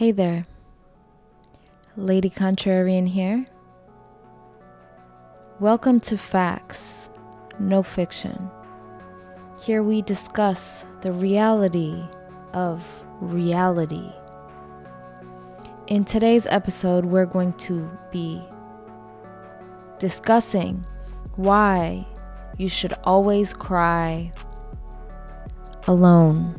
Hey there, Lady Contrarian here. Welcome to Facts, No Fiction. Here we discuss the reality of reality. In today's episode, we're going to be discussing why you should always cry alone.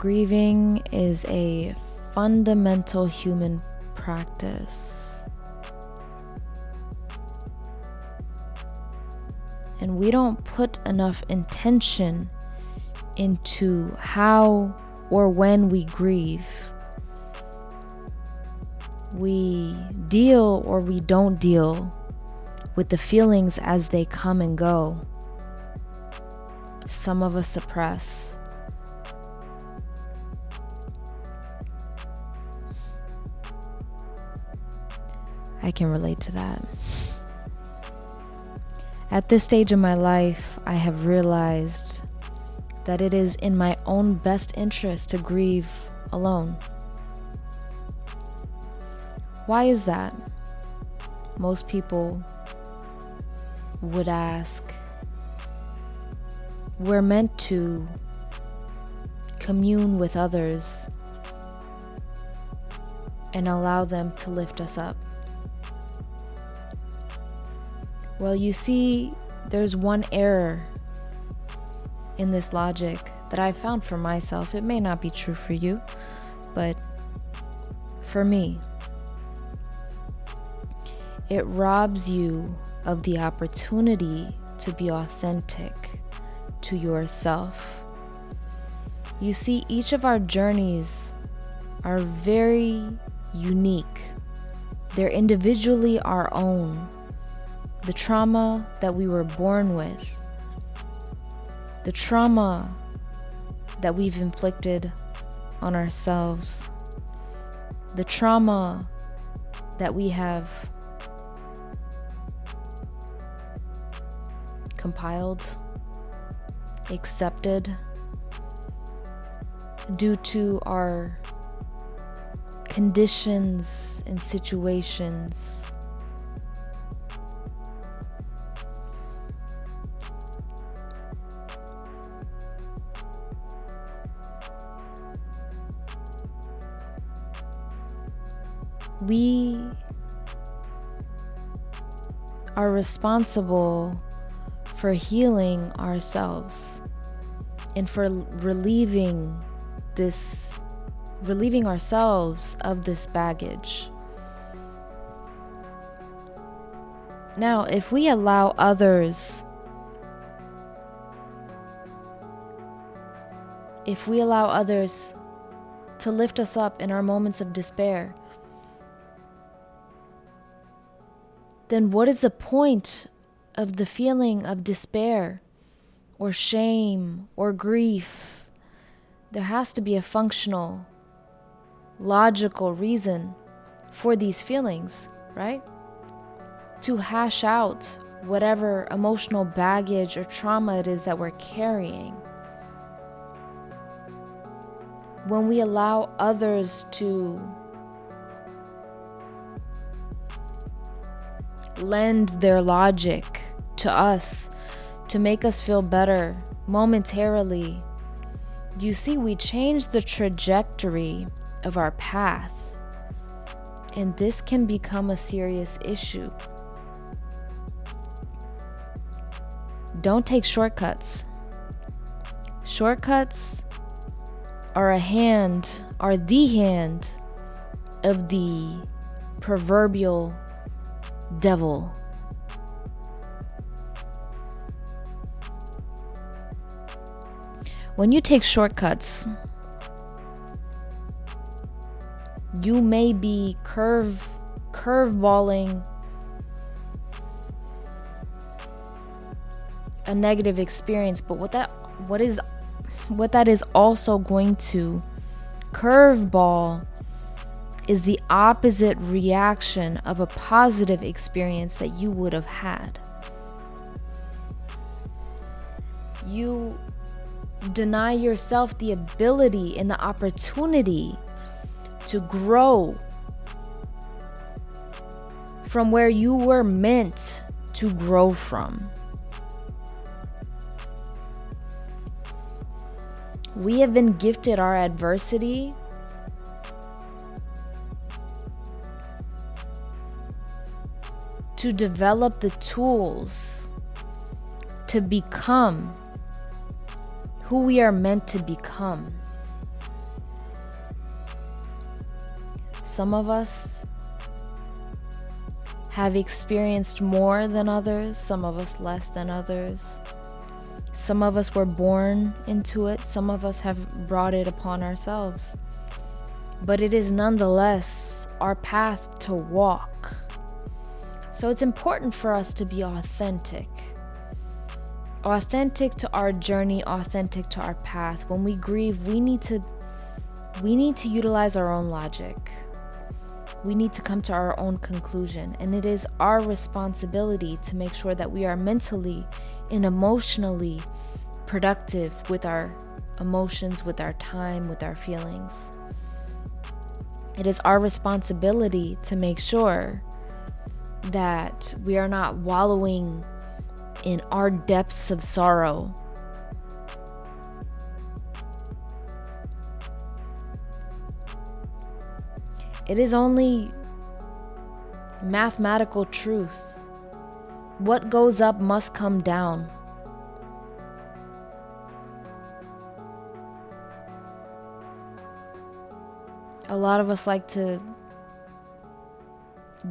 Grieving is a fundamental human practice. And we don't put enough intention into how or when we grieve. We deal or we don't deal with the feelings as they come and go. Some of us suppress I can relate to that. At this stage of my life, I have realized that it is in my own best interest to grieve alone. Why is that? Most people would ask. We're meant to commune with others and allow them to lift us up. Well, you see, there's one error in this logic that I found for myself. It may not be true for you, but for me, it robs you of the opportunity to be authentic to yourself. You see, each of our journeys are very unique, they're individually our own the trauma that we were born with, the trauma that we've inflicted on ourselves, the trauma that we have compiled, accepted due to our conditions and situations we are responsible for healing ourselves and for relieving this relieving ourselves of this baggage. Now, if we allow others if we allow others to lift us up in our moments of despair, then what is the point of the feeling of despair or shame or grief? There has to be a functional, logical reason for these feelings, right? To hash out whatever emotional baggage or trauma it is that we're carrying. When we allow others to lend their logic to us to make us feel better momentarily. You see, we change the trajectory of our path, and this can become a serious issue. Don't take shortcuts. Shortcuts are a hand, are the hand of the proverbial devil. When you take shortcuts, you may be curve curveballing a negative experience, but what that what is what that is also going to curveball is the opposite reaction of a positive experience that you would have had. You deny yourself the ability and the opportunity to grow from where you were meant to grow from. We have been gifted our adversity to develop the tools to become who we are meant to become. Some of us have experienced more than others, some of us less than others. Some of us were born into it, some of us have brought it upon ourselves. But it is nonetheless our path to walk. So it's important for us to be authentic. Authentic to our journey, authentic to our path. When we grieve, we need to we need to utilize our own logic. We need to come to our own conclusion, and it is our responsibility to make sure that we are mentally and emotionally productive with our emotions, with our time, with our feelings. It is our responsibility to make sure that we are not wallowing in our depths of sorrow. It is only mathematical truth. What goes up must come down. A lot of us like to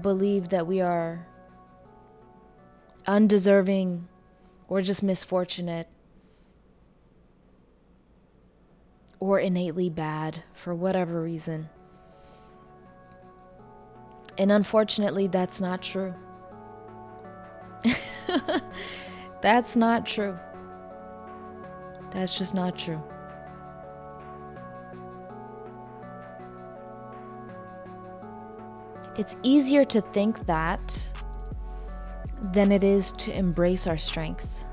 believe that we are undeserving or just misfortunate or innately bad for whatever reason. And unfortunately, that's not true. that's not true. That's just not true. It's easier to think that than it is to embrace our strength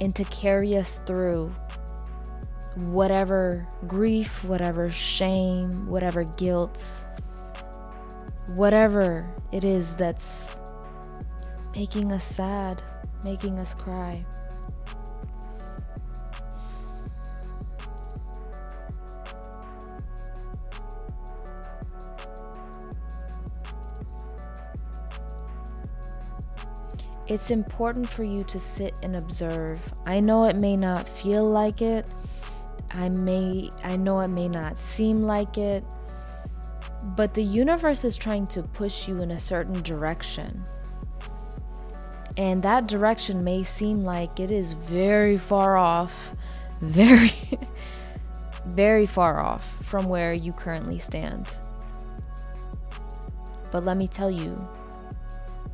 and to carry us through whatever grief, whatever shame, whatever guilt, whatever it is that's making us sad, making us cry. It's important for you to sit and observe. I know it may not feel like it. I may I know it may not seem like it. But the universe is trying to push you in a certain direction. And that direction may seem like it is very far off, very very far off from where you currently stand. But let me tell you,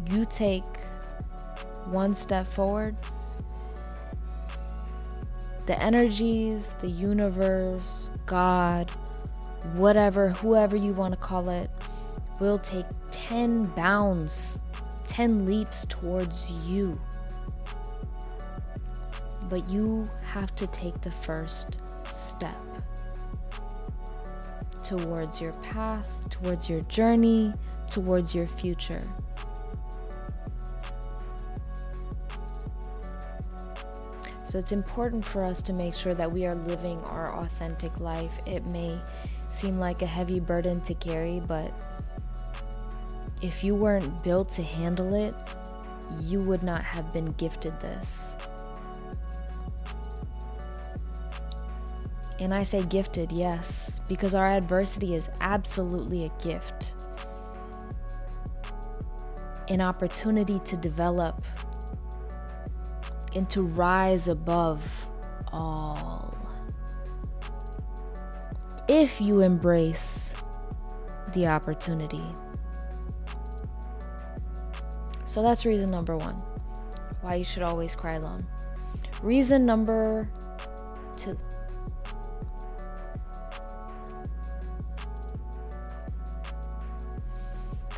you take one step forward, the energies, the universe, God, whatever, whoever you want to call it, will take 10 bounds, 10 leaps towards you. But you have to take the first step towards your path, towards your journey, towards your future. So it's important for us to make sure that we are living our authentic life. It may seem like a heavy burden to carry, but if you weren't built to handle it, you would not have been gifted this. And I say gifted, yes, because our adversity is absolutely a gift. An opportunity to develop and to rise above all. If you embrace the opportunity. So that's reason number one why you should always cry alone. Reason number two.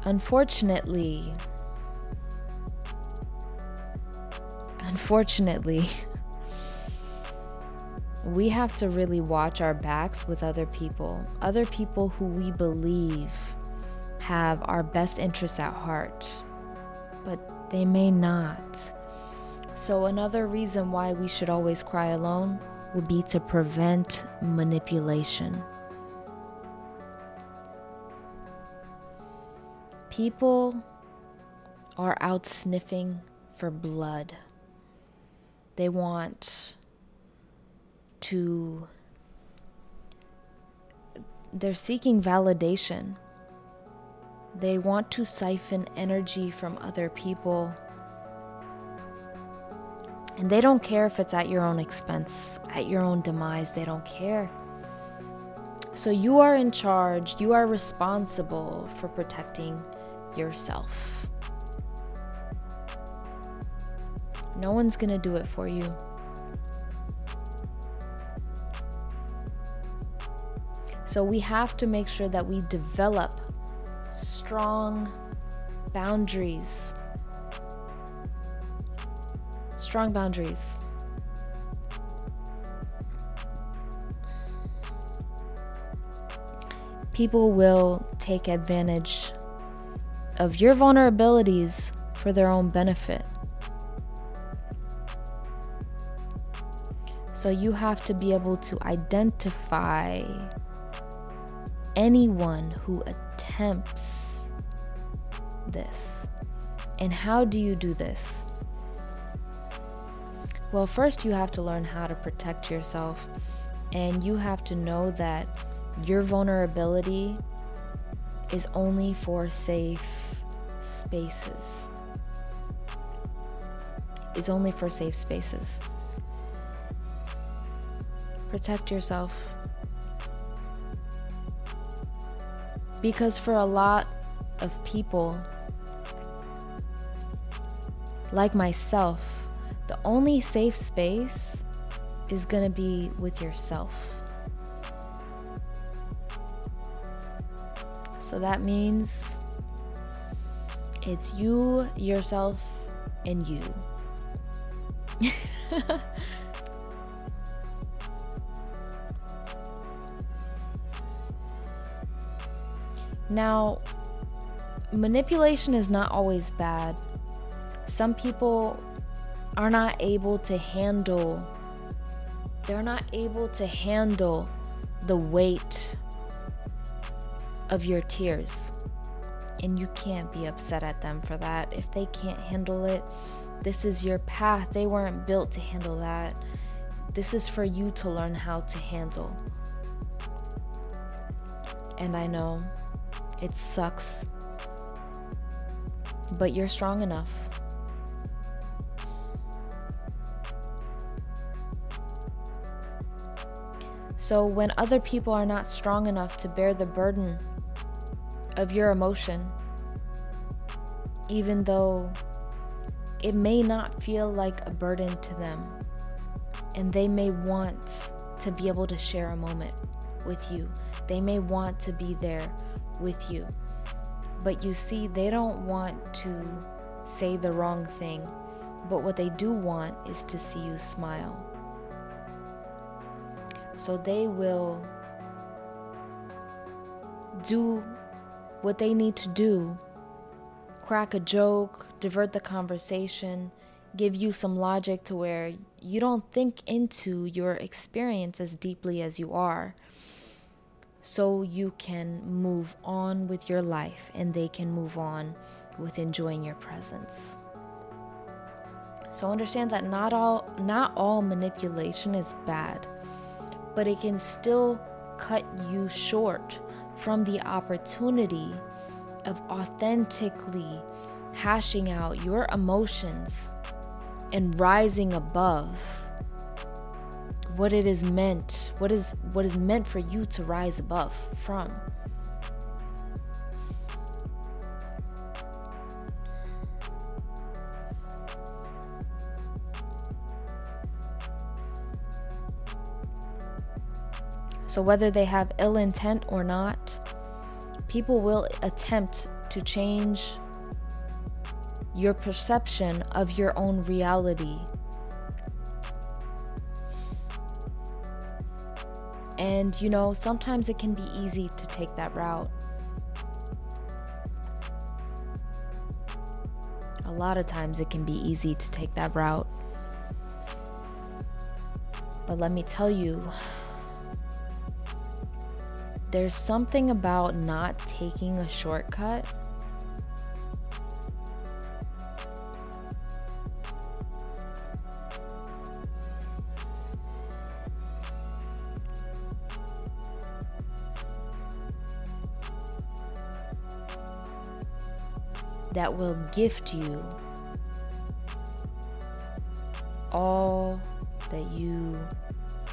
Unfortunately, unfortunately, we have to really watch our backs with other people, other people who we believe have our best interests at heart, but they may not. So, another reason why we should always cry alone would be to prevent manipulation. People are out sniffing for blood. They want to, they're seeking validation. They want to siphon energy from other people. And they don't care if it's at your own expense, at your own demise. They don't care. So you are in charge, you are responsible for protecting yourself. No one's going to do it for you. So we have to make sure that we develop strong boundaries. Strong boundaries. People will take advantage of your vulnerabilities for their own benefit. So you have to be able to identify anyone who attempts this. And how do you do this? Well, first, you have to learn how to protect yourself, and you have to know that your vulnerability is only for safe spaces is only for safe spaces. Protect yourself. Because for a lot of people, like myself, the only safe space is going to be with yourself. So that means it's you, yourself, and you. now, manipulation is not always bad. Some people are not able to handle they're not able to handle the weight of your tears and you can't be upset at them for that. If they can't handle it, this is your path. They weren't built to handle that. This is for you to learn how to handle. And I know it sucks, but you're strong enough. So, when other people are not strong enough to bear the burden of your emotion, even though it may not feel like a burden to them. And they may want to be able to share a moment with you, they may want to be there with you. But you see, they don't want to say the wrong thing, but what they do want is to see you smile. So they will do what they need to do crack a joke, divert the conversation, give you some logic to where you don't think into your experience as deeply as you are. So you can move on with your life and they can move on with enjoying your presence. So understand that not all not all manipulation is bad, but it can still cut you short from the opportunity of authentically hashing out your emotions and rising above what it is meant what is what is meant for you to rise above from So, whether they have ill intent or not, people will attempt to change your perception of your own reality. And you know, sometimes it can be easy to take that route. A lot of times it can be easy to take that route. But let me tell you, there's something about not taking a shortcut that will gift you all that you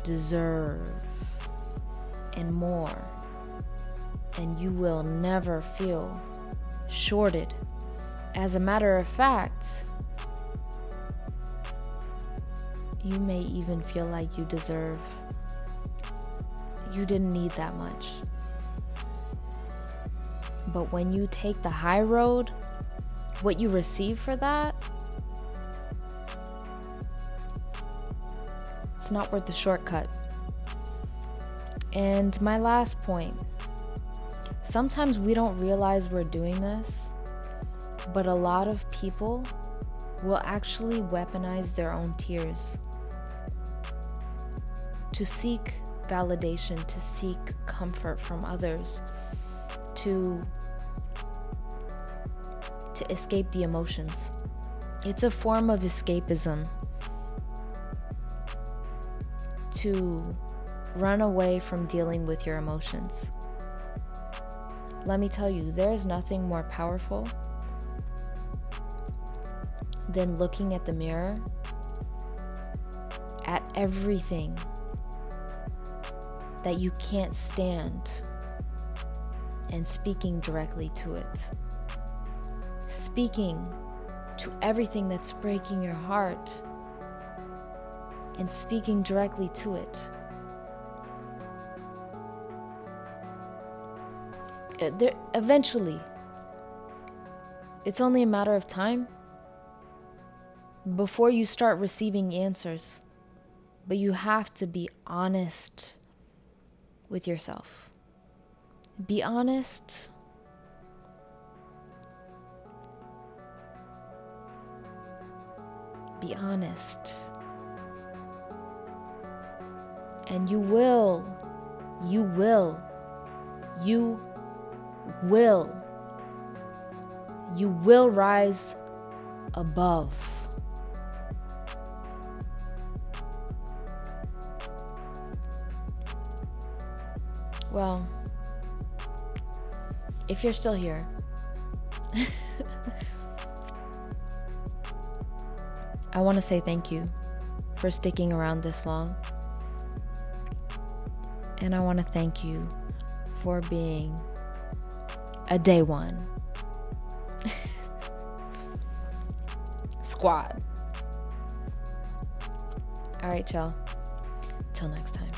deserve and more. And you will never feel shorted. As a matter of fact, you may even feel like you deserve. You didn't need that much. But when you take the high road, what you receive for that, it's not worth the shortcut. And my last point sometimes we don't realize we're doing this, but a lot of people will actually weaponize their own tears to seek validation, to seek comfort from others, to to escape the emotions. It's a form of escapism to run away from dealing with your emotions. Let me tell you, there is nothing more powerful than looking at the mirror at everything that you can't stand and speaking directly to it speaking to everything that's breaking your heart and speaking directly to it. Uh, there, eventually, it's only a matter of time before you start receiving answers. But you have to be honest with yourself. Be honest Be honest. And you will, you will, you will, you will rise above. Well, if you're still here, I want to say thank you for sticking around this long. And I want to thank you for being a day one squad. All right, y'all. Till next time.